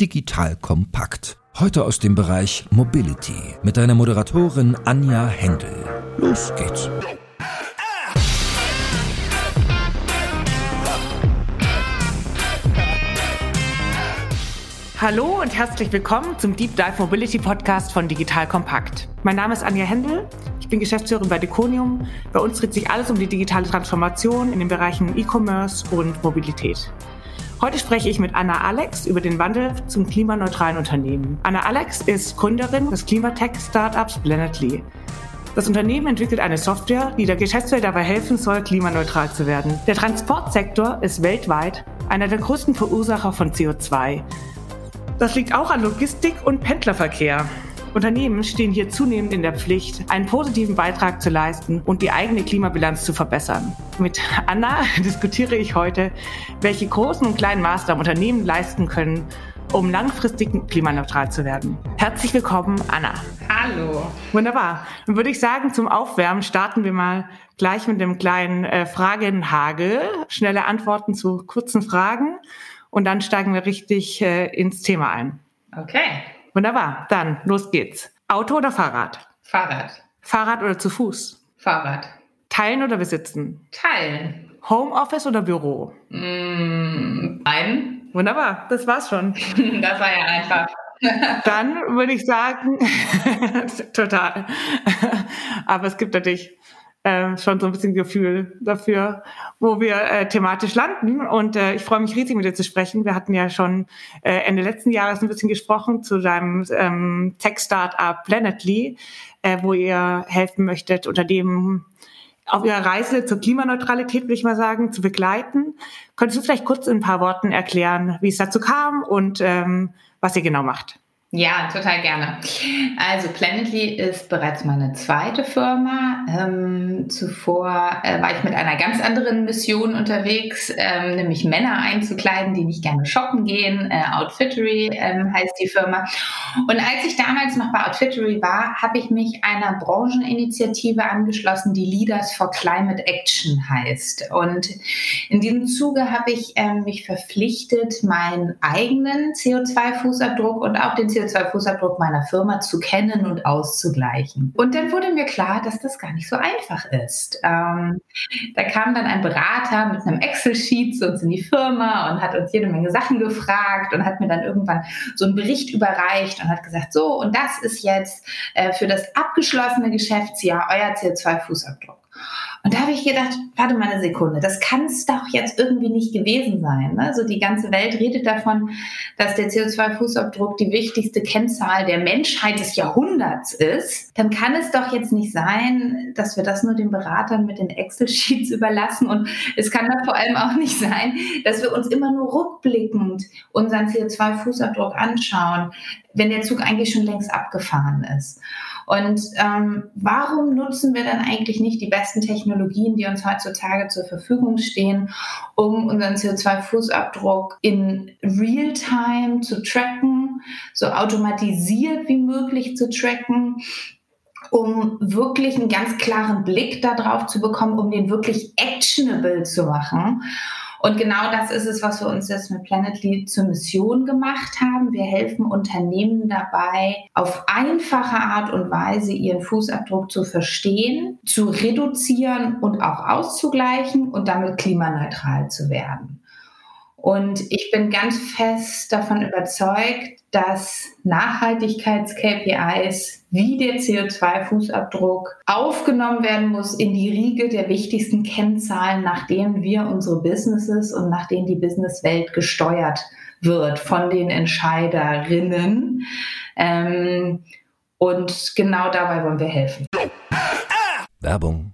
Digital Kompakt. Heute aus dem Bereich Mobility mit deiner Moderatorin Anja Händel. Los geht's. Hallo und herzlich willkommen zum Deep Dive Mobility Podcast von Digital Kompakt. Mein Name ist Anja Händel. Ich bin Geschäftsführerin bei Deconium. Bei uns dreht sich alles um die digitale Transformation in den Bereichen E-Commerce und Mobilität. Heute spreche ich mit Anna Alex über den Wandel zum klimaneutralen Unternehmen. Anna Alex ist Gründerin des Klimatech-Startups Planetly. Das Unternehmen entwickelt eine Software, die der Geschäftswelt dabei helfen soll, klimaneutral zu werden. Der Transportsektor ist weltweit einer der größten Verursacher von CO2. Das liegt auch an Logistik und Pendlerverkehr. Unternehmen stehen hier zunehmend in der Pflicht, einen positiven Beitrag zu leisten und die eigene Klimabilanz zu verbessern. Mit Anna diskutiere ich heute, welche großen und kleinen Maßnahmen Unternehmen leisten können, um langfristig klimaneutral zu werden. Herzlich willkommen, Anna. Hallo. Wunderbar. Dann würde ich sagen, zum Aufwärmen starten wir mal gleich mit dem kleinen äh, Fragenhagel. Schnelle Antworten zu kurzen Fragen und dann steigen wir richtig äh, ins Thema ein. Okay. Wunderbar, dann los geht's. Auto oder Fahrrad? Fahrrad. Fahrrad oder zu Fuß? Fahrrad. Teilen oder besitzen? Teilen. Homeoffice oder Büro? Mm, ein. Wunderbar, das war's schon. das war ja einfach. Dann würde ich sagen, total. Aber es gibt natürlich äh, schon so ein bisschen Gefühl dafür, wo wir äh, thematisch landen. Und äh, ich freue mich riesig, mit dir zu sprechen. Wir hatten ja schon äh, Ende letzten Jahres ein bisschen gesprochen zu deinem ähm, Tech-Startup Planetly, äh, wo ihr helfen möchtet, Unternehmen auf ihrer Reise zur Klimaneutralität, würde ich mal sagen, zu begleiten. Könntest du vielleicht kurz in ein paar Worten erklären, wie es dazu kam und ähm, was ihr genau macht? Ja, total gerne. Also Planetly ist bereits meine zweite Firma. Ähm, zuvor äh, war ich mit einer ganz anderen Mission unterwegs, ähm, nämlich Männer einzukleiden, die nicht gerne shoppen gehen. Äh, Outfittery ähm, heißt die Firma. Und als ich damals noch bei Outfittery war, habe ich mich einer Brancheninitiative angeschlossen, die Leaders for Climate Action heißt. Und in diesem Zuge habe ich ähm, mich verpflichtet, meinen eigenen CO2-Fußabdruck und auch den CO2 CO2-Fußabdruck meiner Firma zu kennen und auszugleichen. Und dann wurde mir klar, dass das gar nicht so einfach ist. Ähm, da kam dann ein Berater mit einem Excel-Sheet zu uns in die Firma und hat uns jede Menge Sachen gefragt und hat mir dann irgendwann so einen Bericht überreicht und hat gesagt, so, und das ist jetzt äh, für das abgeschlossene Geschäftsjahr euer CO2-Fußabdruck. Und da habe ich gedacht, warte mal eine Sekunde, das kann es doch jetzt irgendwie nicht gewesen sein. Ne? Also die ganze Welt redet davon, dass der CO2-Fußabdruck die wichtigste Kennzahl der Menschheit des Jahrhunderts ist. Dann kann es doch jetzt nicht sein, dass wir das nur den Beratern mit den Excel-Sheets überlassen. Und es kann doch vor allem auch nicht sein, dass wir uns immer nur rückblickend unseren CO2-Fußabdruck anschauen, wenn der Zug eigentlich schon längst abgefahren ist. Und ähm, warum nutzen wir dann eigentlich nicht die besten Technologien, die uns heutzutage zur Verfügung stehen, um unseren CO2-Fußabdruck in Realtime zu tracken, so automatisiert wie möglich zu tracken? um wirklich einen ganz klaren Blick darauf zu bekommen, um den wirklich actionable zu machen und genau das ist es, was wir uns jetzt mit Planetly zur Mission gemacht haben. Wir helfen Unternehmen dabei, auf einfache Art und Weise ihren Fußabdruck zu verstehen, zu reduzieren und auch auszugleichen und damit klimaneutral zu werden. Und ich bin ganz fest davon überzeugt, dass Nachhaltigkeits-KPIs wie der CO2-Fußabdruck aufgenommen werden muss in die Riege der wichtigsten Kennzahlen, nach denen wir unsere Businesses und nach denen die Businesswelt gesteuert wird von den Entscheiderinnen. Ähm, und genau dabei wollen wir helfen. Werbung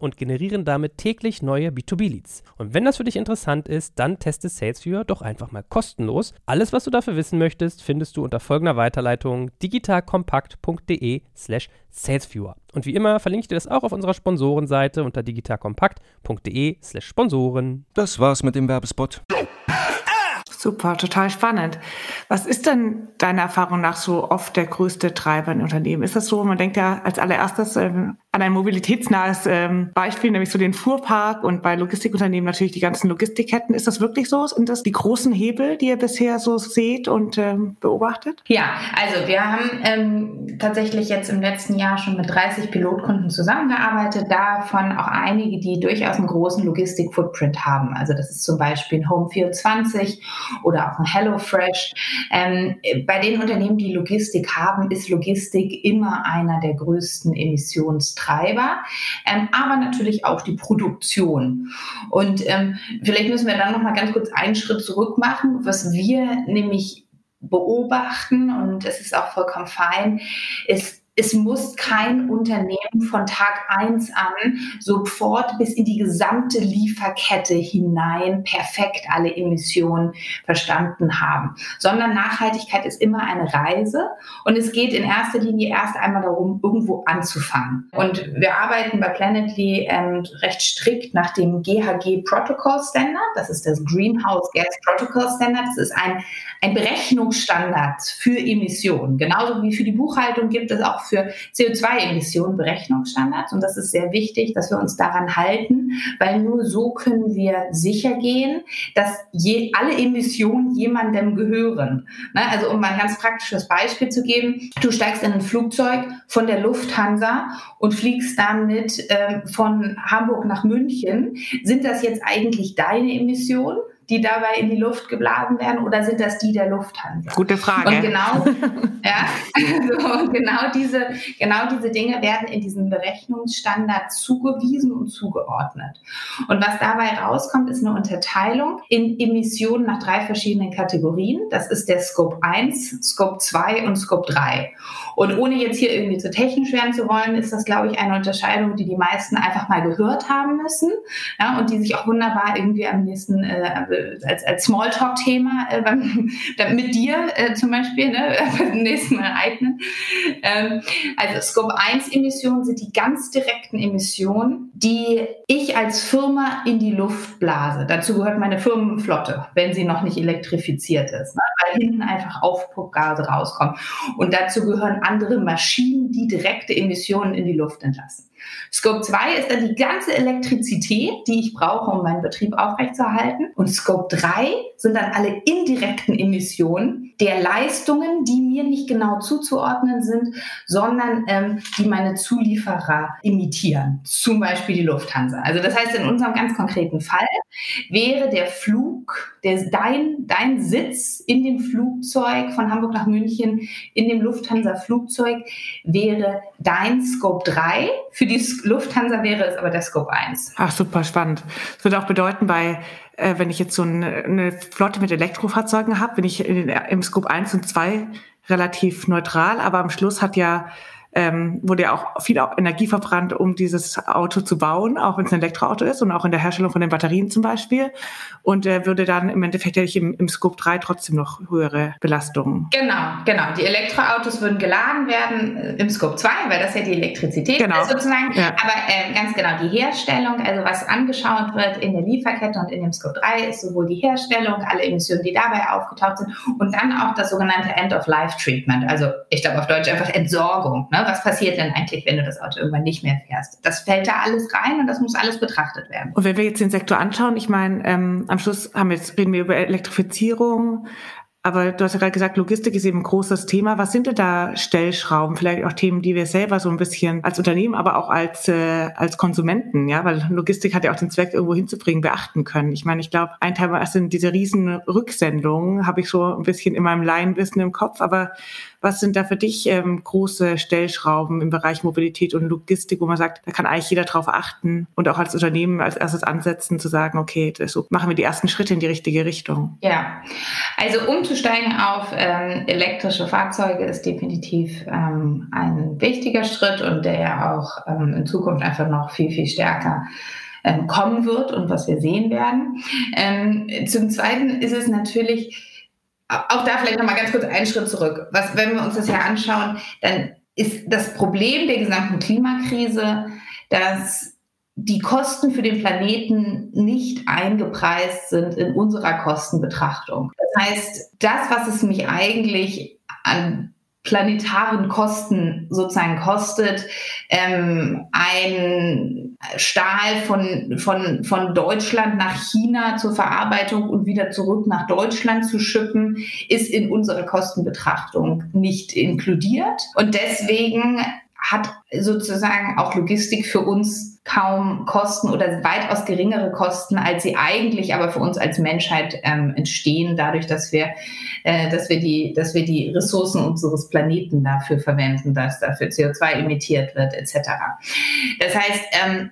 und generieren damit täglich neue B2B-Leads. Und wenn das für dich interessant ist, dann teste SalesViewer doch einfach mal kostenlos. Alles, was du dafür wissen möchtest, findest du unter folgender Weiterleitung digitalkompakt.de slash salesviewer. Und wie immer verlinke ich dir das auch auf unserer Sponsorenseite unter digitalkompakt.de slash Sponsoren. Das war's mit dem Werbespot. Super, total spannend. Was ist denn deiner Erfahrung nach so oft der größte Treiber in Unternehmen? Ist das so, man denkt ja als allererstes ähm, an ein mobilitätsnahes ähm, Beispiel, nämlich so den Fuhrpark und bei Logistikunternehmen natürlich die ganzen Logistikketten. Ist das wirklich so? Sind das die großen Hebel, die ihr bisher so seht und ähm, beobachtet? Ja, also wir haben ähm, tatsächlich jetzt im letzten Jahr schon mit 30 Pilotkunden zusammengearbeitet, davon auch einige, die durchaus einen großen Logistik-Footprint haben. Also das ist zum Beispiel ein Home24 oder auch ein HelloFresh. Ähm, bei den Unternehmen, die Logistik haben, ist Logistik immer einer der größten Emissionstreiber, ähm, aber natürlich auch die Produktion. Und ähm, vielleicht müssen wir dann noch mal ganz kurz einen Schritt zurück machen, was wir nämlich beobachten und es ist auch vollkommen fein, ist es muss kein Unternehmen von Tag eins an sofort bis in die gesamte Lieferkette hinein perfekt alle Emissionen verstanden haben, sondern Nachhaltigkeit ist immer eine Reise und es geht in erster Linie erst einmal darum, irgendwo anzufangen. Und wir arbeiten bei Planetly ähm, recht strikt nach dem GHG Protocol Standard. Das ist das Greenhouse Gas Protocol Standard. Das ist ein, ein Berechnungsstandard für Emissionen. Genauso wie für die Buchhaltung gibt es auch für CO2-Emissionen Berechnungsstandards. Und das ist sehr wichtig, dass wir uns daran halten, weil nur so können wir sicher gehen, dass je, alle Emissionen jemandem gehören. Ne? Also um mal ein ganz praktisches Beispiel zu geben, du steigst in ein Flugzeug von der Lufthansa und fliegst damit äh, von Hamburg nach München. Sind das jetzt eigentlich deine Emissionen? Die dabei in die Luft geblasen werden oder sind das die der Lufthansa? Gute Frage. Und genau, ja, also genau diese, genau diese Dinge werden in diesen Berechnungsstandard zugewiesen und zugeordnet. Und was dabei rauskommt, ist eine Unterteilung in Emissionen nach drei verschiedenen Kategorien. Das ist der Scope 1, Scope 2 und Scope 3. Und ohne jetzt hier irgendwie zu technisch werden zu wollen, ist das, glaube ich, eine Unterscheidung, die die meisten einfach mal gehört haben müssen ja, und die sich auch wunderbar irgendwie am nächsten äh, als, als Smalltalk-Thema äh, mit dir äh, zum Beispiel ne, beim nächsten Mal eignen. Ähm, also Scope 1 Emissionen sind die ganz direkten Emissionen, die ich als Firma in die Luft blase. Dazu gehört meine Firmenflotte, wenn sie noch nicht elektrifiziert ist, ne, weil hinten einfach Aufpuckgase rauskommen. Und dazu gehören andere Maschinen, die direkte Emissionen in die Luft entlassen. Scope 2 ist dann die ganze Elektrizität, die ich brauche, um meinen Betrieb aufrechtzuerhalten. Und Scope 3 sind dann alle indirekten Emissionen der Leistungen, die mir nicht genau zuzuordnen sind, sondern ähm, die meine Zulieferer imitieren. Zum Beispiel die Lufthansa. Also das heißt, in unserem ganz konkreten Fall wäre der Flug, der, dein, dein Sitz in dem Flugzeug von Hamburg nach München, in dem Lufthansa-Flugzeug, wäre dein Scope 3 für die Lufthansa wäre es aber der Scope 1. Ach, super spannend. Das würde auch bedeuten, bei, äh, wenn ich jetzt so eine, eine Flotte mit Elektrofahrzeugen habe, bin ich in, im Scope 1 und 2 relativ neutral, aber am Schluss hat ja ähm, wurde ja auch viel Energie verbrannt, um dieses Auto zu bauen, auch wenn es ein Elektroauto ist und auch in der Herstellung von den Batterien zum Beispiel. Und äh, würde dann im Endeffekt hätte ich im, im Scope 3 trotzdem noch höhere Belastungen. Genau, genau. Die Elektroautos würden geladen werden äh, im Scope 2, weil das ja die Elektrizität genau. ist sozusagen. Ja. Aber äh, ganz genau die Herstellung, also was angeschaut wird in der Lieferkette und in dem Scope 3 ist sowohl die Herstellung, alle Emissionen, die dabei aufgetaucht sind und dann auch das sogenannte End-of-Life-Treatment. Also ich glaube auf Deutsch einfach Entsorgung. Ne? Was passiert denn eigentlich, wenn du das Auto irgendwann nicht mehr fährst? Das fällt da alles rein und das muss alles betrachtet werden. Und wenn wir jetzt den Sektor anschauen, ich meine, ähm, am Schluss haben wir jetzt, reden wir über Elektrifizierung, Aber du hast ja gerade gesagt, Logistik ist eben ein großes Thema. Was sind denn da Stellschrauben? Vielleicht auch Themen, die wir selber so ein bisschen als Unternehmen, aber auch als, äh, als Konsumenten, ja, weil Logistik hat ja auch den Zweck, irgendwo hinzubringen, beachten können. Ich meine, ich glaube, ein Teil sind diese riesen Rücksendungen, habe ich so ein bisschen in meinem Laienwissen im Kopf, aber was sind da für dich ähm, große Stellschrauben im Bereich Mobilität und Logistik, wo man sagt, da kann eigentlich jeder drauf achten und auch als Unternehmen als erstes ansetzen, zu sagen, okay, so machen wir die ersten Schritte in die richtige Richtung? Ja, also umzusteigen auf ähm, elektrische Fahrzeuge ist definitiv ähm, ein wichtiger Schritt und der ja auch ähm, in Zukunft einfach noch viel, viel stärker ähm, kommen wird und was wir sehen werden. Ähm, zum Zweiten ist es natürlich auch da vielleicht nochmal ganz kurz einen Schritt zurück. Was, wenn wir uns das ja anschauen, dann ist das Problem der gesamten Klimakrise, dass die Kosten für den Planeten nicht eingepreist sind in unserer Kostenbetrachtung. Das heißt, das, was es mich eigentlich an planetaren Kosten sozusagen kostet, ähm, ein Stahl von, von, von Deutschland nach China zur Verarbeitung und wieder zurück nach Deutschland zu schippen, ist in unserer Kostenbetrachtung nicht inkludiert. Und deswegen hat sozusagen auch Logistik für uns kaum Kosten oder weitaus geringere Kosten, als sie eigentlich aber für uns als Menschheit ähm, entstehen, dadurch, dass wir, äh, dass, wir die, dass wir die Ressourcen unseres Planeten dafür verwenden, dass dafür CO2 emittiert wird, etc. Das heißt, ähm,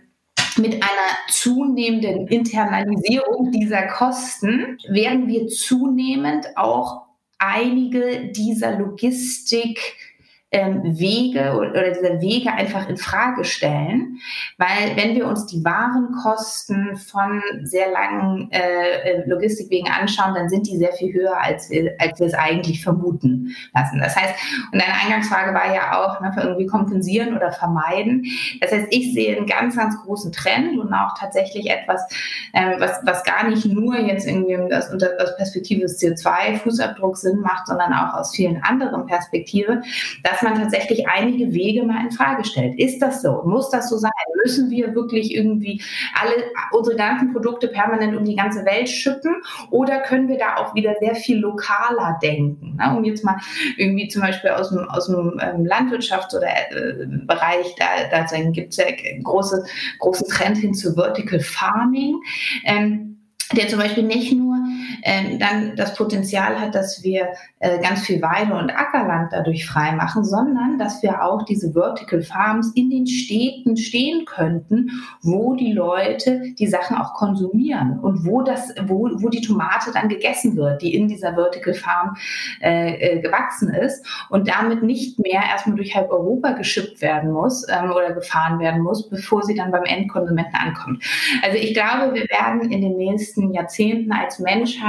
mit einer zunehmenden Internalisierung dieser Kosten werden wir zunehmend auch einige dieser Logistik ähm, Wege oder diese Wege einfach in Frage stellen, weil wenn wir uns die Warenkosten von sehr langen äh, äh, Logistikwegen anschauen, dann sind die sehr viel höher, als wir, als wir es eigentlich vermuten lassen. Das heißt, und deine Eingangsfrage war ja auch, ne, irgendwie kompensieren oder vermeiden. Das heißt, ich sehe einen ganz, ganz großen Trend und auch tatsächlich etwas, äh, was, was gar nicht nur jetzt irgendwie das aus Perspektive des CO2-Fußabdrucks Sinn macht, sondern auch aus vielen anderen Perspektiven, dass man tatsächlich einige Wege mal in Frage stellt. Ist das so? Muss das so sein? Müssen wir wirklich irgendwie alle unsere ganzen Produkte permanent um die ganze Welt schippen? Oder können wir da auch wieder sehr viel lokaler denken? Ne? Um jetzt mal irgendwie zum Beispiel aus dem, aus dem ähm, Landwirtschafts- oder äh, Bereich, da, da gibt es ja große, großen Trend hin zu Vertical Farming. Ähm, der zum Beispiel nicht nur ähm, dann das Potenzial hat, dass wir äh, ganz viel Weide- und Ackerland dadurch freimachen, sondern dass wir auch diese Vertical Farms in den Städten stehen könnten, wo die Leute die Sachen auch konsumieren und wo das, wo, wo die Tomate dann gegessen wird, die in dieser Vertical Farm äh, äh, gewachsen ist und damit nicht mehr erstmal durch halb Europa geschippt werden muss ähm, oder gefahren werden muss, bevor sie dann beim Endkonsumenten ankommt. Also ich glaube, wir werden in den nächsten Jahrzehnten als Menschheit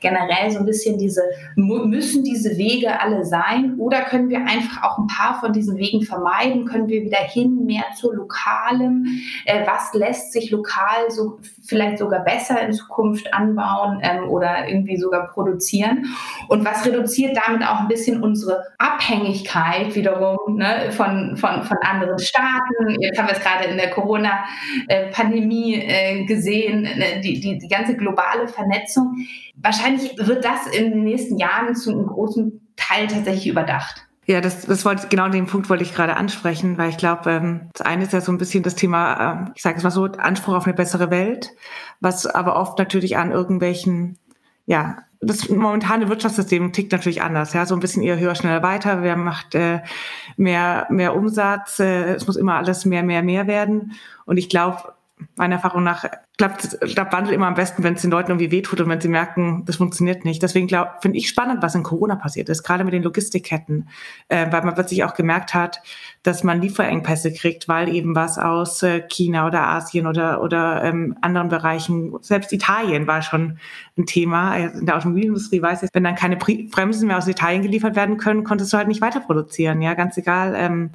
generell so ein bisschen diese müssen diese Wege alle sein oder können wir einfach auch ein paar von diesen Wegen vermeiden? Können wir wieder hin mehr zu lokalem? Äh, was lässt sich lokal so vielleicht sogar besser in Zukunft anbauen ähm, oder irgendwie sogar produzieren? Und was reduziert damit auch ein bisschen unsere Abhängigkeit wiederum ne, von, von, von anderen Staaten? Jetzt haben wir es gerade in der Corona-Pandemie äh, gesehen, ne, die, die, die ganze globale Vernetzung. Wahrscheinlich wird das in den nächsten Jahren zu einem großen Teil tatsächlich überdacht. Ja, das, das wollte genau den Punkt wollte ich gerade ansprechen, weil ich glaube, ähm, das eine ist ja so ein bisschen das Thema, äh, ich sage es mal so, Anspruch auf eine bessere Welt, was aber oft natürlich an irgendwelchen, ja, das momentane Wirtschaftssystem tickt natürlich anders, ja, so ein bisschen eher höher, schneller, weiter. Wer macht äh, mehr, mehr Umsatz? Äh, es muss immer alles mehr, mehr, mehr werden. Und ich glaube, meiner Erfahrung nach klappt, klappt Wandel immer am besten, wenn es den Leuten irgendwie wehtut und wenn sie merken, das funktioniert nicht. Deswegen finde ich spannend, was in Corona passiert ist, gerade mit den Logistikketten, äh, weil man plötzlich auch gemerkt hat, dass man Lieferengpässe kriegt, weil eben was aus äh, China oder Asien oder, oder ähm, anderen Bereichen, selbst Italien war schon ein Thema. In der Automobilindustrie weiß ich, wenn dann keine Bremsen mehr aus Italien geliefert werden können, konntest du halt nicht weiter produzieren. Ja, ganz egal. Ähm,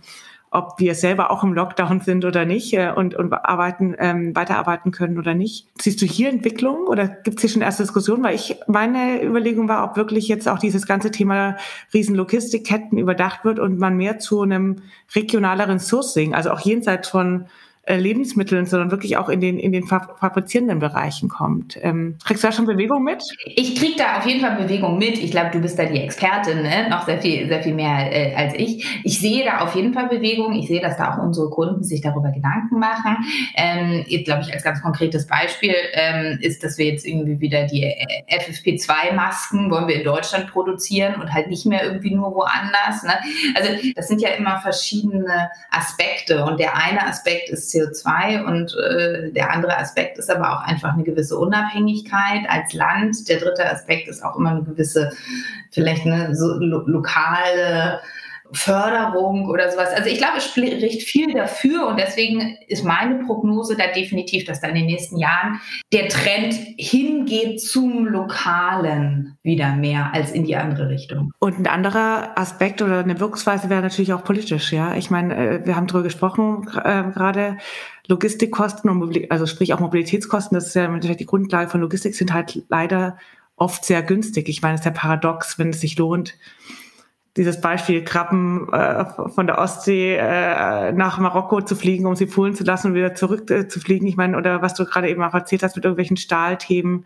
ob wir selber auch im Lockdown sind oder nicht äh, und, und arbeiten, ähm, weiterarbeiten können oder nicht. Siehst du hier Entwicklung oder gibt es hier schon erste Diskussionen? Weil ich, meine Überlegung war, ob wirklich jetzt auch dieses ganze Thema Riesenlogistikketten überdacht wird und man mehr zu einem regionaleren Sourcing, also auch jenseits von Lebensmitteln, sondern wirklich auch in den, in den fabrizierenden Bereichen kommt. Ähm, kriegst du da schon Bewegung mit? Ich krieg da auf jeden Fall Bewegung mit. Ich glaube, du bist da die Expertin, ne? noch sehr viel, sehr viel mehr äh, als ich. Ich sehe da auf jeden Fall Bewegung. Ich sehe, dass da auch unsere Kunden sich darüber Gedanken machen. Ähm, jetzt glaube ich, als ganz konkretes Beispiel ähm, ist, dass wir jetzt irgendwie wieder die äh, FFP2-Masken wollen wir in Deutschland produzieren und halt nicht mehr irgendwie nur woanders. Ne? Also das sind ja immer verschiedene Aspekte und der eine Aspekt ist CO2 und äh, der andere Aspekt ist aber auch einfach eine gewisse Unabhängigkeit als Land. Der dritte Aspekt ist auch immer eine gewisse, vielleicht eine so lo lokale Förderung oder sowas. Also ich glaube, es spricht viel dafür und deswegen ist meine Prognose da definitiv, dass da in den nächsten Jahren der Trend hingeht zum Lokalen wieder mehr als in die andere Richtung. Und ein anderer Aspekt oder eine Wirkungsweise wäre natürlich auch politisch, ja. Ich meine, äh, wir haben darüber gesprochen äh, gerade. Logistikkosten und also sprich auch Mobilitätskosten, das ist ja die Grundlage von Logistik, sind halt leider oft sehr günstig. Ich meine, es ist ja paradox, wenn es sich lohnt, dieses Beispiel Krabben äh, von der Ostsee äh, nach Marokko zu fliegen, um sie poolen zu lassen und wieder zurück äh, zu fliegen. Ich meine, oder was du gerade eben auch erzählt hast mit irgendwelchen Stahlthemen,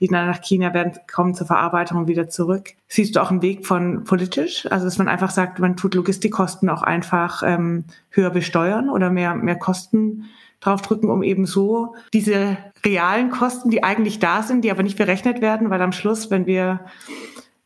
die dann nach China werden, kommen zur Verarbeitung und wieder zurück. Siehst du auch einen Weg von politisch? Also, dass man einfach sagt, man tut Logistikkosten auch einfach ähm, höher besteuern oder mehr, mehr Kosten draufdrücken, um eben so diese realen Kosten, die eigentlich da sind, die aber nicht berechnet werden, weil am Schluss, wenn wir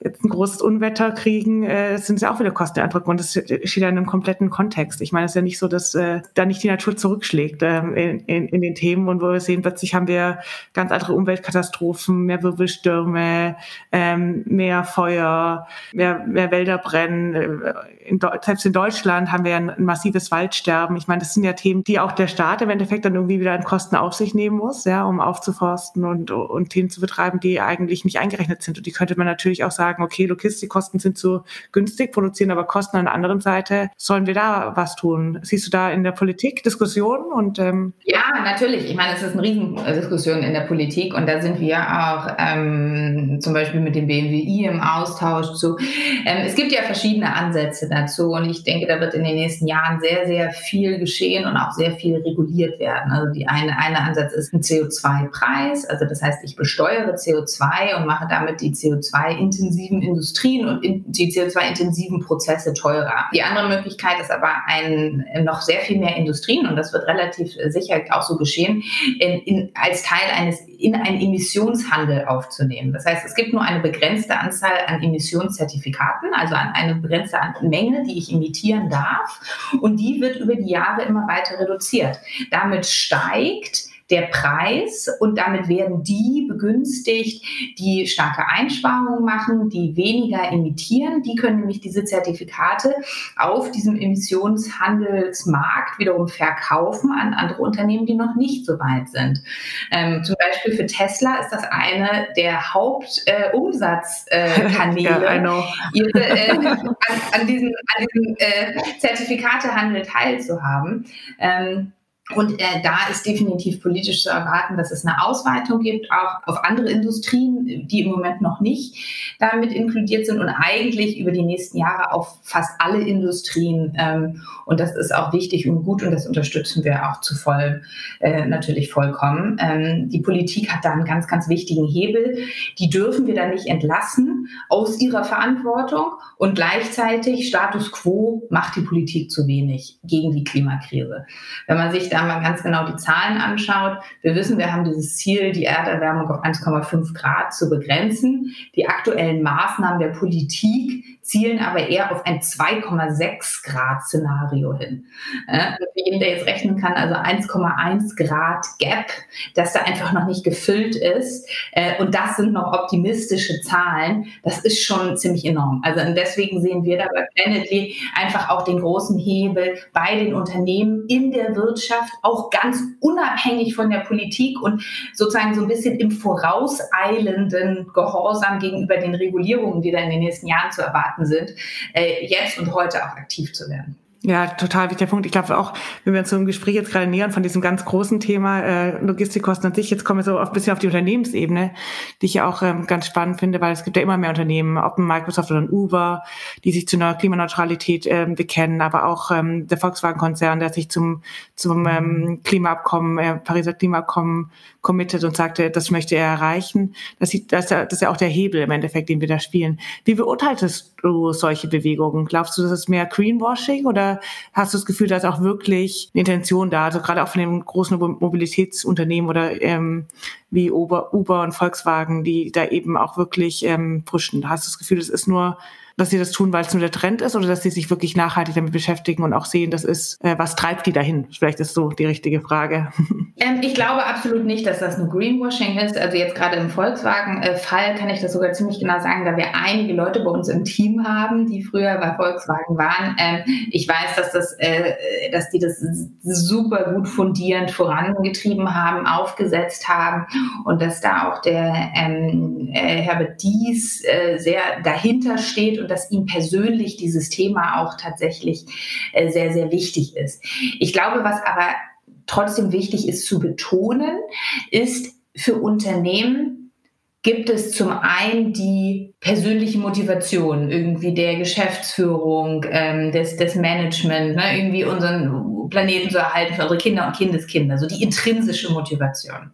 jetzt ein großes Unwetter kriegen, äh, sind ja auch wieder Kosteneindrücke und das steht ja in einem kompletten Kontext. Ich meine, es ist ja nicht so, dass äh, da nicht die Natur zurückschlägt ähm, in, in, in den Themen und wo wir sehen, plötzlich haben wir ganz andere Umweltkatastrophen, mehr Wirbelstürme, ähm, mehr Feuer, mehr, mehr Wälder brennen. Äh, in, selbst in Deutschland haben wir ein, ein massives Waldsterben. Ich meine, das sind ja Themen, die auch der Staat im Endeffekt dann irgendwie wieder an Kosten auf sich nehmen muss, ja, um aufzuforsten und, und Themen zu betreiben, die eigentlich nicht eingerechnet sind. Und die könnte man natürlich auch sagen, sagen, okay, Logistikkosten sind zu günstig, produzieren aber Kosten an der anderen Seite. Sollen wir da was tun? Siehst du da in der Politik Diskussionen? Und, ähm ja, natürlich. Ich meine, es ist eine Riesendiskussion in der Politik und da sind wir auch ähm, zum Beispiel mit dem BMWI im Austausch zu. Ähm, es gibt ja verschiedene Ansätze dazu und ich denke, da wird in den nächsten Jahren sehr, sehr viel geschehen und auch sehr viel reguliert werden. Also die eine, eine Ansatz ist ein CO2-Preis. Also das heißt, ich besteuere CO2 und mache damit die CO2-intensive CO2-intensiven Industrien und die CO2-intensiven Prozesse teurer. Die andere Möglichkeit ist aber ein, noch sehr viel mehr Industrien, und das wird relativ äh, sicher auch so geschehen, in, in, als Teil eines, in einen Emissionshandel aufzunehmen. Das heißt, es gibt nur eine begrenzte Anzahl an Emissionszertifikaten, also an eine begrenzte Menge, die ich emittieren darf, und die wird über die Jahre immer weiter reduziert. Damit steigt der Preis und damit werden die begünstigt, die starke Einsparungen machen, die weniger emittieren. Die können nämlich diese Zertifikate auf diesem Emissionshandelsmarkt wiederum verkaufen an andere Unternehmen, die noch nicht so weit sind. Ähm, zum Beispiel für Tesla ist das eine der Hauptumsatzkanäle, äh, äh, ihre, äh, an, an, diesen, an diesem äh, Zertifikatehandel teilzuhaben. Ähm, und äh, da ist definitiv politisch zu erwarten, dass es eine Ausweitung gibt, auch auf andere Industrien, die im Moment noch nicht damit inkludiert sind und eigentlich über die nächsten Jahre auf fast alle Industrien. Ähm, und das ist auch wichtig und gut und das unterstützen wir auch zu voll, äh, natürlich vollkommen. Ähm, die Politik hat da einen ganz, ganz wichtigen Hebel. Die dürfen wir da nicht entlassen aus ihrer Verantwortung und gleichzeitig Status quo macht die Politik zu wenig gegen die Klimakrise. Wenn man sich da da mal ganz genau die Zahlen anschaut, wir wissen, wir haben dieses Ziel, die Erderwärmung auf 1,5 Grad zu begrenzen. Die aktuellen Maßnahmen der Politik zielen aber eher auf ein 2,6 Grad Szenario hin. Äh, für jeden, der jetzt rechnen kann, also 1,1 Grad Gap, das da einfach noch nicht gefüllt ist. Äh, und das sind noch optimistische Zahlen. Das ist schon ziemlich enorm. Also deswegen sehen wir da bei Planetly einfach auch den großen Hebel bei den Unternehmen in der Wirtschaft, auch ganz unabhängig von der Politik und sozusagen so ein bisschen im vorauseilenden Gehorsam gegenüber den Regulierungen, die da in den nächsten Jahren zu erwarten sind, äh, jetzt und heute auch aktiv zu werden. Ja, total wichtiger Punkt. Ich glaube auch, wenn wir uns so im Gespräch jetzt gerade nähern von diesem ganz großen Thema äh, Logistikkosten an sich, jetzt kommen wir so ein bisschen auf die Unternehmensebene, die ich ja auch ähm, ganz spannend finde, weil es gibt ja immer mehr Unternehmen, ob Microsoft oder ein Uber, die sich zu einer Klimaneutralität ähm, bekennen, aber auch ähm, der Volkswagen-Konzern, der sich zum, zum ähm, Klimaabkommen, äh, Pariser Klimaabkommen committed und sagte, das möchte er erreichen. Das, das, das ist ja auch der Hebel im Endeffekt, den wir da spielen. Wie beurteiltest du solche Bewegungen? Glaubst du, das ist mehr Greenwashing oder hast du das Gefühl, da ist auch wirklich eine Intention da? Also gerade auch von den großen Mobilitätsunternehmen oder ähm, wie Uber, Uber und Volkswagen, die da eben auch wirklich ähm, pushen. Hast du das Gefühl, das ist nur dass sie das tun, weil es nur der Trend ist oder dass sie sich wirklich nachhaltig damit beschäftigen und auch sehen, das ist, äh, was treibt die dahin? Vielleicht ist so die richtige Frage. Ähm, ich glaube absolut nicht, dass das nur Greenwashing ist. Also jetzt gerade im Volkswagen-Fall kann ich das sogar ziemlich genau sagen, da wir einige Leute bei uns im Team haben, die früher bei Volkswagen waren. Ähm, ich weiß, dass das, äh, dass die das super gut fundierend vorangetrieben haben, aufgesetzt haben und dass da auch der ähm, äh, Herbert Dies äh, sehr dahinter steht und dass ihm persönlich dieses Thema auch tatsächlich äh, sehr, sehr wichtig ist. Ich glaube, was aber trotzdem wichtig ist zu betonen, ist für Unternehmen, gibt es zum einen die persönliche Motivation irgendwie der Geschäftsführung, ähm, des, des Management, ne, irgendwie unseren Planeten zu erhalten für unsere Kinder und Kindeskinder, so die intrinsische Motivation.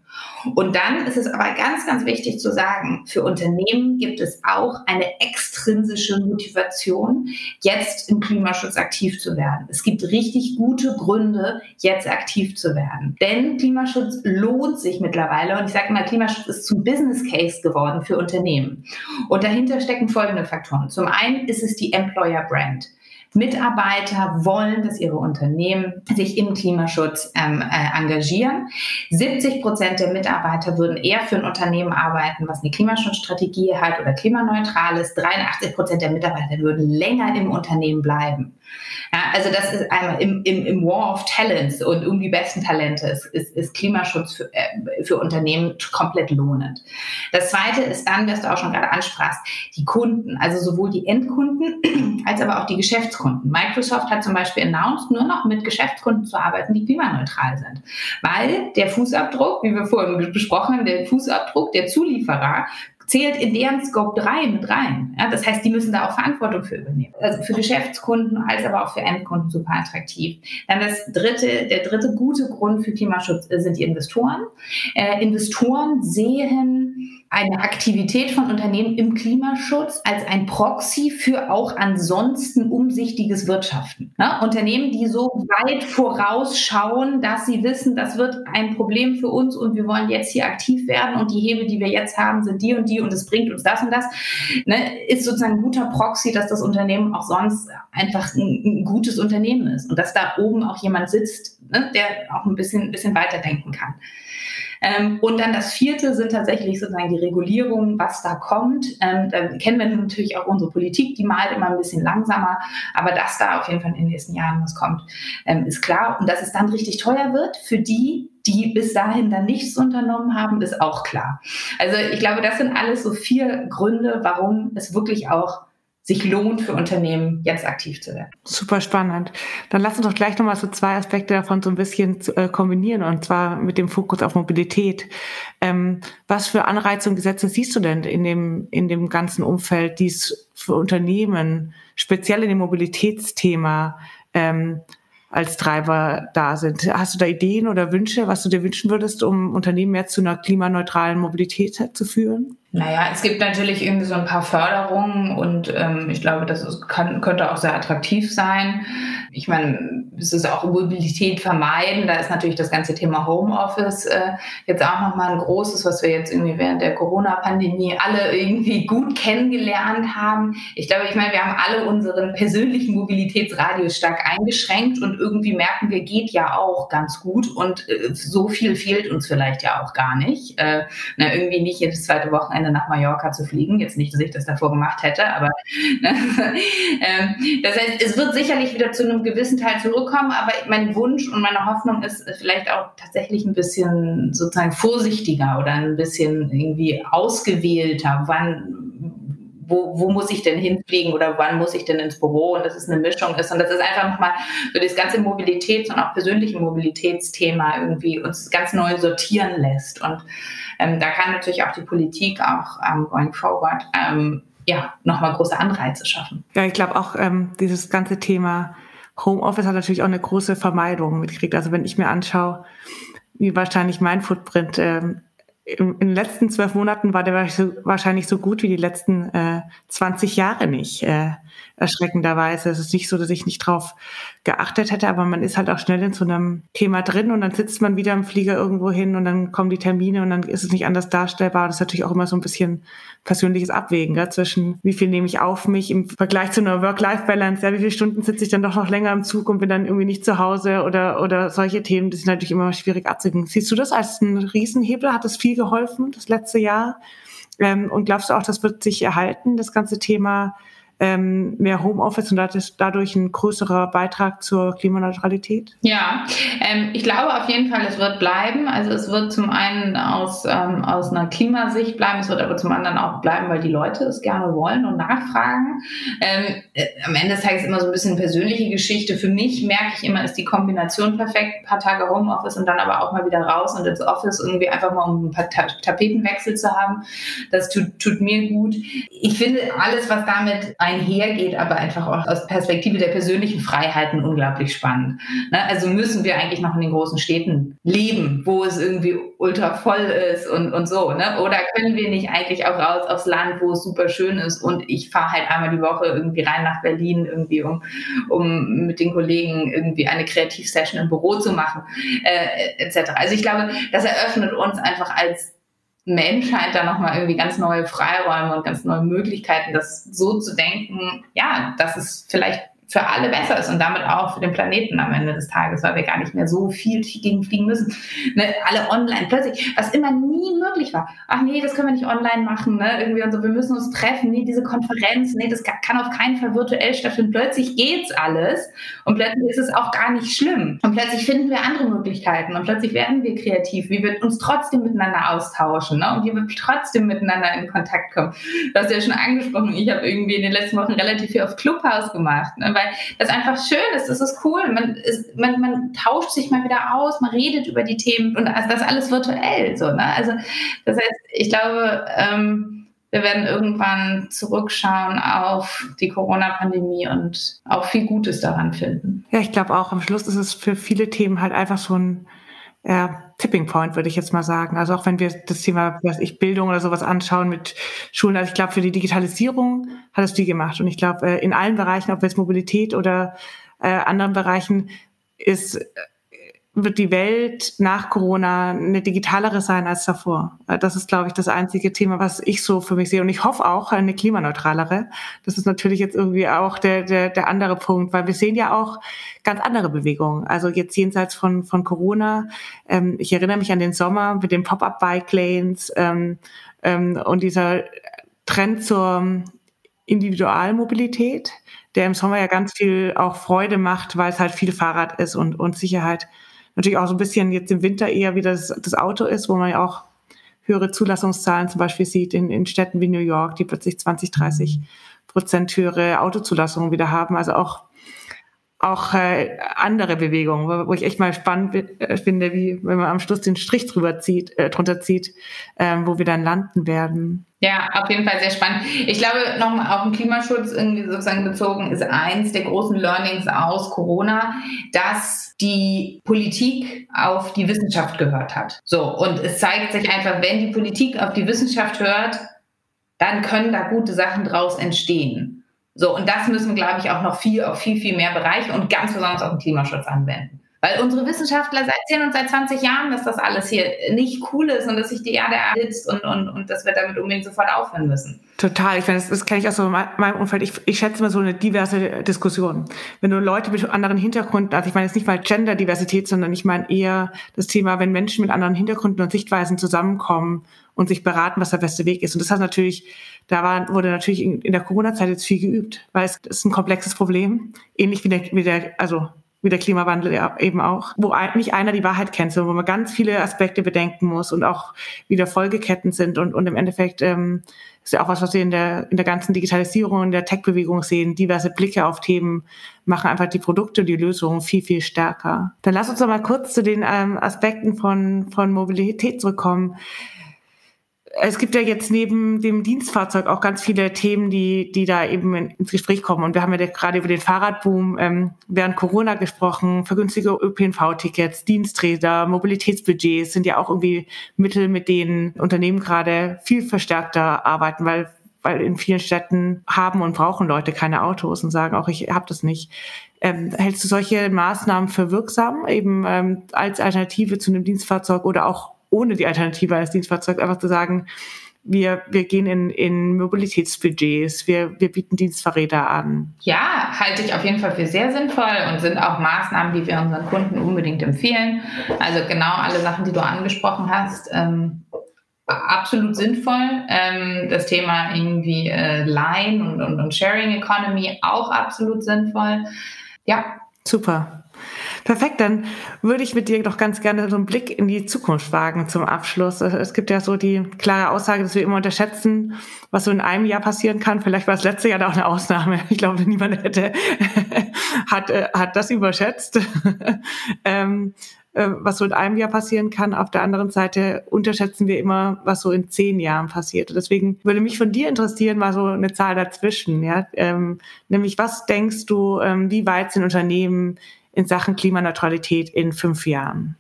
Und dann ist es aber ganz, ganz wichtig zu sagen, für Unternehmen gibt es auch eine extrinsische Motivation, jetzt im Klimaschutz aktiv zu werden. Es gibt richtig gute Gründe, jetzt aktiv zu werden. Denn Klimaschutz lohnt sich mittlerweile. Und ich sage mal, Klimaschutz ist zum Business Case geworden für Unternehmen. Und dahinter stecken folgende Faktoren. Zum einen ist es die Employer Brand. Mitarbeiter wollen, dass ihre Unternehmen sich im Klimaschutz ähm, äh, engagieren. 70 Prozent der Mitarbeiter würden eher für ein Unternehmen arbeiten, was eine Klimaschutzstrategie hat oder klimaneutral ist. 83 Prozent der Mitarbeiter würden länger im Unternehmen bleiben. Ja, also das ist einmal im, im, im War of Talents und um die besten Talente ist, ist, ist Klimaschutz für, äh, für Unternehmen komplett lohnend. Das zweite ist dann, was du auch schon gerade ansprachst, die Kunden, also sowohl die Endkunden als aber auch die Geschäftskunden. Microsoft hat zum Beispiel announced, nur noch mit Geschäftskunden zu arbeiten, die klimaneutral sind. Weil der Fußabdruck, wie wir vorhin besprochen haben, der Fußabdruck der Zulieferer zählt in deren Scope 3 mit rein. Ja, das heißt, die müssen da auch Verantwortung für übernehmen. Also für Geschäftskunden als aber auch für Endkunden super attraktiv. Dann das dritte, der dritte gute Grund für Klimaschutz sind die Investoren. Äh, Investoren sehen eine Aktivität von Unternehmen im Klimaschutz als ein Proxy für auch ansonsten umsichtiges Wirtschaften. Ne? Unternehmen, die so weit vorausschauen, dass sie wissen, das wird ein Problem für uns und wir wollen jetzt hier aktiv werden und die Hebel, die wir jetzt haben, sind die und die und es bringt uns das und das, ne? ist sozusagen ein guter Proxy, dass das Unternehmen auch sonst einfach ein, ein gutes Unternehmen ist und dass da oben auch jemand sitzt, ne? der auch ein bisschen, ein bisschen weiterdenken kann. Ähm, und dann das vierte sind tatsächlich sozusagen die Regulierungen, was da kommt. Ähm, da kennen wir natürlich auch unsere Politik, die malt immer ein bisschen langsamer, aber dass da auf jeden Fall in den nächsten Jahren was kommt, ähm, ist klar. Und dass es dann richtig teuer wird für die, die bis dahin dann nichts unternommen haben, ist auch klar. Also ich glaube, das sind alles so vier Gründe, warum es wirklich auch sich lohnt für Unternehmen, jetzt aktiv zu werden. Super spannend. Dann lass uns doch gleich nochmal so zwei Aspekte davon so ein bisschen äh, kombinieren und zwar mit dem Fokus auf Mobilität. Ähm, was für Anreize und Gesetze siehst du denn in dem, in dem ganzen Umfeld, die es für Unternehmen, speziell in dem Mobilitätsthema, ähm, als Treiber da sind. Hast du da Ideen oder Wünsche, was du dir wünschen würdest, um Unternehmen mehr zu einer klimaneutralen Mobilität zu führen? Naja, es gibt natürlich irgendwie so ein paar Förderungen und ähm, ich glaube, das ist, kann, könnte auch sehr attraktiv sein. Ich meine, es ist auch Mobilität vermeiden. Da ist natürlich das ganze Thema Homeoffice äh, jetzt auch nochmal ein großes, was wir jetzt irgendwie während der Corona-Pandemie alle irgendwie gut kennengelernt haben. Ich glaube, ich meine, wir haben alle unseren persönlichen Mobilitätsradius stark eingeschränkt und irgendwie merken wir, geht ja auch ganz gut und äh, so viel fehlt uns vielleicht ja auch gar nicht. Äh, na, irgendwie nicht jedes zweite Wochenende nach Mallorca zu fliegen. Jetzt nicht, dass ich das davor gemacht hätte, aber ne? das heißt, es wird sicherlich wieder zu einem gewissen Teil zurückkommen, aber mein Wunsch und meine Hoffnung ist vielleicht auch tatsächlich ein bisschen sozusagen vorsichtiger oder ein bisschen irgendwie ausgewählter, wann wo, wo muss ich denn hinfliegen oder wann muss ich denn ins Büro und dass es eine Mischung ist. Und das ist einfach nochmal so das ganze Mobilitäts- und auch persönliche Mobilitätsthema irgendwie uns ganz neu sortieren lässt. Und ähm, da kann natürlich auch die Politik auch ähm, going forward ähm, ja, nochmal große Anreize schaffen. Ja, ich glaube auch ähm, dieses ganze Thema Homeoffice hat natürlich auch eine große Vermeidung mitgekriegt. Also wenn ich mir anschaue, wie wahrscheinlich mein Footprint ähm, in den letzten zwölf Monaten war der wahrscheinlich so gut wie die letzten äh, 20 Jahre nicht. Äh, erschreckenderweise. Es ist nicht so, dass ich nicht drauf geachtet hätte, aber man ist halt auch schnell in so einem Thema drin und dann sitzt man wieder im Flieger irgendwo hin und dann kommen die Termine und dann ist es nicht anders darstellbar. Das ist natürlich auch immer so ein bisschen persönliches Abwägen gell, zwischen wie viel nehme ich auf mich im Vergleich zu einer Work-Life-Balance, ja, wie viele Stunden sitze ich dann doch noch länger im Zug und bin dann irgendwie nicht zu Hause oder, oder solche Themen, das ist natürlich immer schwierig abzuwägen. Siehst du das als einen Riesenhebel? Hat das viel geholfen, das letzte Jahr? Ähm, und glaubst du auch, das wird sich erhalten, das ganze Thema ähm, mehr Homeoffice und dadurch ein größerer Beitrag zur Klimaneutralität? Ja, ähm, ich glaube auf jeden Fall, es wird bleiben. Also es wird zum einen aus, ähm, aus einer Klimasicht bleiben, es wird aber zum anderen auch bleiben, weil die Leute es gerne wollen und nachfragen. Ähm, äh, am Ende des Tages immer so ein bisschen persönliche Geschichte. Für mich merke ich immer, ist die Kombination perfekt. Ein paar Tage Homeoffice und dann aber auch mal wieder raus und ins Office irgendwie einfach mal um ein paar Ta Tapetenwechsel zu haben. Das tut, tut mir gut. Ich finde alles, was damit einhergeht, aber einfach auch aus Perspektive der persönlichen Freiheiten unglaublich spannend. Ne? Also müssen wir eigentlich noch in den großen Städten leben, wo es irgendwie ultra voll ist und, und so. Ne? Oder können wir nicht eigentlich auch raus aufs Land, wo es super schön ist und ich fahre halt einmal die Woche irgendwie rein nach Berlin, irgendwie um, um mit den Kollegen irgendwie eine Kreativsession im Büro zu machen, äh, etc. Also ich glaube, das eröffnet uns einfach als Menschheit da nochmal irgendwie ganz neue Freiräume und ganz neue Möglichkeiten, das so zu denken, ja, dass es vielleicht für alle besser ist und damit auch für den Planeten am Ende des Tages, weil wir gar nicht mehr so viel gegen fliegen müssen. Ne, alle online, plötzlich, was immer nie möglich war. Ach nee, das können wir nicht online machen, ne? Irgendwie und so, wir müssen uns treffen, nee, diese Konferenz, nee, das kann auf keinen Fall virtuell stattfinden. Plötzlich geht's alles und plötzlich ist es auch gar nicht schlimm. Und plötzlich finden wir andere Möglichkeiten und plötzlich werden wir kreativ, wie wir uns trotzdem miteinander austauschen, ne? Und wie wir trotzdem miteinander in Kontakt kommen. Du hast ja schon angesprochen, ich habe irgendwie in den letzten Wochen relativ viel auf Clubhouse gemacht, ne? Weil das einfach schön ist, das ist cool. Man, ist, man, man tauscht sich mal wieder aus, man redet über die Themen und das alles virtuell. So, ne? Also das heißt, ich glaube, ähm, wir werden irgendwann zurückschauen auf die Corona-Pandemie und auch viel Gutes daran finden. Ja, ich glaube auch, am Schluss ist es für viele Themen halt einfach so ein äh, Tipping Point, würde ich jetzt mal sagen. Also auch wenn wir das Thema, was ich, Bildung oder sowas anschauen mit Schulen, also ich glaube, für die Digitalisierung hat es viel gemacht. Und ich glaube, äh, in allen Bereichen, ob jetzt Mobilität oder äh, anderen Bereichen, ist wird die Welt nach Corona eine digitalere sein als davor. Das ist, glaube ich, das einzige Thema, was ich so für mich sehe. Und ich hoffe auch eine klimaneutralere. Das ist natürlich jetzt irgendwie auch der, der, der andere Punkt, weil wir sehen ja auch ganz andere Bewegungen. Also jetzt jenseits von, von Corona. Ähm, ich erinnere mich an den Sommer mit den Pop-up-Bike-Lanes ähm, ähm, und dieser Trend zur Individualmobilität, der im Sommer ja ganz viel auch Freude macht, weil es halt viel Fahrrad ist und, und Sicherheit natürlich auch so ein bisschen jetzt im Winter eher wieder das, das Auto ist, wo man ja auch höhere Zulassungszahlen zum Beispiel sieht in, in Städten wie New York, die plötzlich 20, 30 Prozent höhere Autozulassungen wieder haben. Also auch auch äh, andere Bewegungen, wo, wo ich echt mal spannend äh, finde, wie wenn man am Schluss den Strich drüber zieht, äh, drunter zieht, äh, wo wir dann landen werden. Ja, auf jeden Fall sehr spannend. Ich glaube, nochmal auf den Klimaschutz irgendwie sozusagen bezogen ist eins der großen Learnings aus Corona, dass die Politik auf die Wissenschaft gehört hat. So, und es zeigt sich einfach, wenn die Politik auf die Wissenschaft hört, dann können da gute Sachen draus entstehen. So, und das müssen, glaube ich, auch noch viel auf viel, viel mehr Bereiche und ganz besonders auf den Klimaschutz anwenden. Weil unsere Wissenschaftler seit 10 und seit 20 Jahren, dass das alles hier nicht cool ist und dass sich die Erde erhitzt und, und, und dass wir damit unbedingt sofort aufhören müssen. Total. Ich finde, das, das kenne ich aus so meinem Umfeld. Ich, ich schätze mal so eine diverse Diskussion. Wenn du Leute mit anderen Hintergründen, also ich meine jetzt nicht mal Genderdiversität, sondern ich meine eher das Thema, wenn Menschen mit anderen Hintergründen und Sichtweisen zusammenkommen und sich beraten, was der beste Weg ist. Und das hat natürlich da war, wurde natürlich in, in der Corona-Zeit jetzt viel geübt, weil es ist ein komplexes Problem, ähnlich wie der, wie der also wie der Klimawandel eben auch, wo nicht einer die Wahrheit kennt, sondern wo man ganz viele Aspekte bedenken muss und auch wieder Folgeketten sind und, und im Endeffekt ähm, ist ja auch was, was wir in der, in der ganzen Digitalisierung, in der Tech-Bewegung sehen. Diverse Blicke auf Themen machen einfach die Produkte, die Lösungen viel, viel stärker. Dann lass uns doch mal kurz zu den ähm, Aspekten von, von Mobilität zurückkommen es gibt ja jetzt neben dem Dienstfahrzeug auch ganz viele Themen, die, die da eben ins Gespräch kommen. Und wir haben ja gerade über den Fahrradboom ähm, während Corona gesprochen, vergünstige ÖPNV-Tickets, Diensträder, Mobilitätsbudgets sind ja auch irgendwie Mittel, mit denen Unternehmen gerade viel verstärkter arbeiten, weil weil in vielen Städten haben und brauchen Leute keine Autos und sagen auch, ich habe das nicht. Ähm, hältst du solche Maßnahmen für wirksam, eben ähm, als Alternative zu einem Dienstfahrzeug oder auch ohne die Alternative als Dienstfahrzeug einfach zu sagen, wir, wir gehen in, in Mobilitätsbudgets, wir, wir bieten Dienstfahrräder an. Ja, halte ich auf jeden Fall für sehr sinnvoll und sind auch Maßnahmen, die wir unseren Kunden unbedingt empfehlen. Also genau alle Sachen, die du angesprochen hast, ähm, absolut sinnvoll. Ähm, das Thema irgendwie äh, Line und, und, und Sharing Economy auch absolut sinnvoll. Ja. Super. Perfekt, dann würde ich mit dir doch ganz gerne so einen Blick in die Zukunft wagen zum Abschluss. Es gibt ja so die klare Aussage, dass wir immer unterschätzen, was so in einem Jahr passieren kann. Vielleicht war das letzte Jahr da auch eine Ausnahme. Ich glaube, niemand hätte, hat, äh, hat das überschätzt. ähm, äh, was so in einem Jahr passieren kann. Auf der anderen Seite unterschätzen wir immer, was so in zehn Jahren passiert. Deswegen würde mich von dir interessieren, mal so eine Zahl dazwischen. Ja? Ähm, nämlich, was denkst du, ähm, wie weit sind Unternehmen in Sachen Klimaneutralität in fünf Jahren?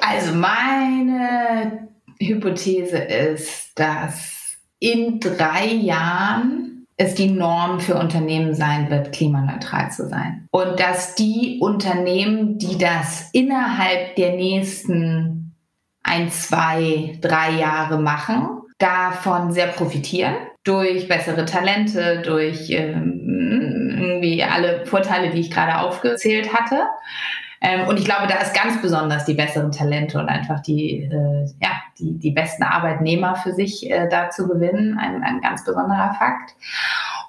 Also meine Hypothese ist, dass in drei Jahren es die Norm für Unternehmen sein wird, klimaneutral zu sein. Und dass die Unternehmen, die das innerhalb der nächsten ein, zwei, drei Jahre machen, davon sehr profitieren. Durch bessere Talente, durch ähm, irgendwie alle Vorteile, die ich gerade aufgezählt hatte. Ähm, und ich glaube, da ist ganz besonders die besseren Talente und einfach die, äh, ja, die, die besten Arbeitnehmer für sich äh, da zu gewinnen, ein, ein ganz besonderer Fakt.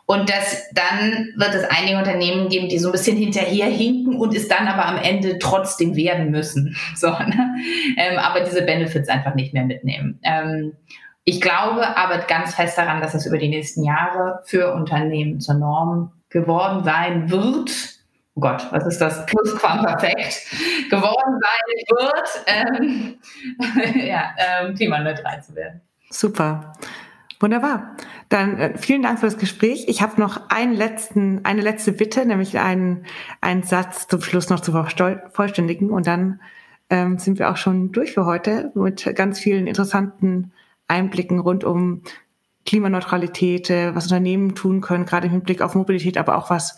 Und das, dann wird es einige Unternehmen geben, die so ein bisschen hinterherhinken und es dann aber am Ende trotzdem werden müssen. So, ne? ähm, aber diese Benefits einfach nicht mehr mitnehmen. Ähm, ich glaube aber ganz fest daran, dass es über die nächsten Jahre für Unternehmen zur Norm geworden sein wird, oh Gott, was ist das? Plusquamperfekt, geworden sein wird, ähm, ja, ähm, klimaneutral zu werden. Super. Wunderbar. Dann äh, vielen Dank für das Gespräch. Ich habe noch einen letzten, eine letzte Bitte, nämlich einen, einen Satz zum Schluss noch zu vervollständigen. Und dann ähm, sind wir auch schon durch für heute mit ganz vielen interessanten Einblicken rund um Klimaneutralität, was Unternehmen tun können, gerade im Hinblick auf Mobilität, aber auch was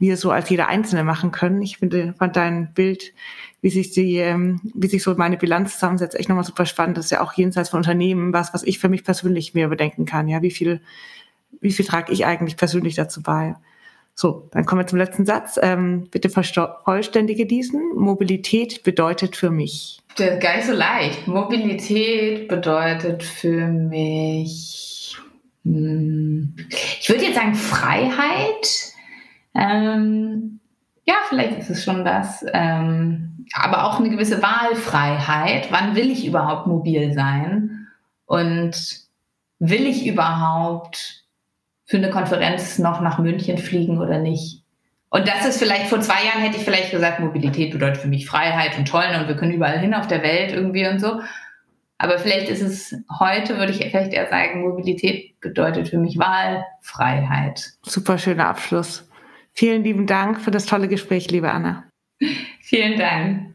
wir so als jeder Einzelne machen können. Ich finde, fand dein Bild, wie sich die, ähm, wie sich so meine Bilanz zusammensetzt, echt nochmal super spannend. Das ist ja auch jenseits von Unternehmen was, was ich für mich persönlich mir überdenken kann. Ja, wie viel, wie viel trage ich eigentlich persönlich dazu bei? So, dann kommen wir zum letzten Satz. Ähm, bitte vollständige diesen. Mobilität bedeutet für mich. Das ist gar nicht so leicht. Mobilität bedeutet für mich hm. Ich würde jetzt sagen Freiheit. Ähm, ja, vielleicht ist es schon das. Ähm, aber auch eine gewisse Wahlfreiheit. Wann will ich überhaupt mobil sein? Und will ich überhaupt für eine Konferenz noch nach München fliegen oder nicht? Und das ist vielleicht, vor zwei Jahren hätte ich vielleicht gesagt, Mobilität bedeutet für mich Freiheit und toll und wir können überall hin auf der Welt irgendwie und so. Aber vielleicht ist es heute, würde ich vielleicht eher sagen, Mobilität bedeutet für mich Wahlfreiheit. Super schöner Abschluss. Vielen lieben Dank für das tolle Gespräch, liebe Anna. Vielen Dank.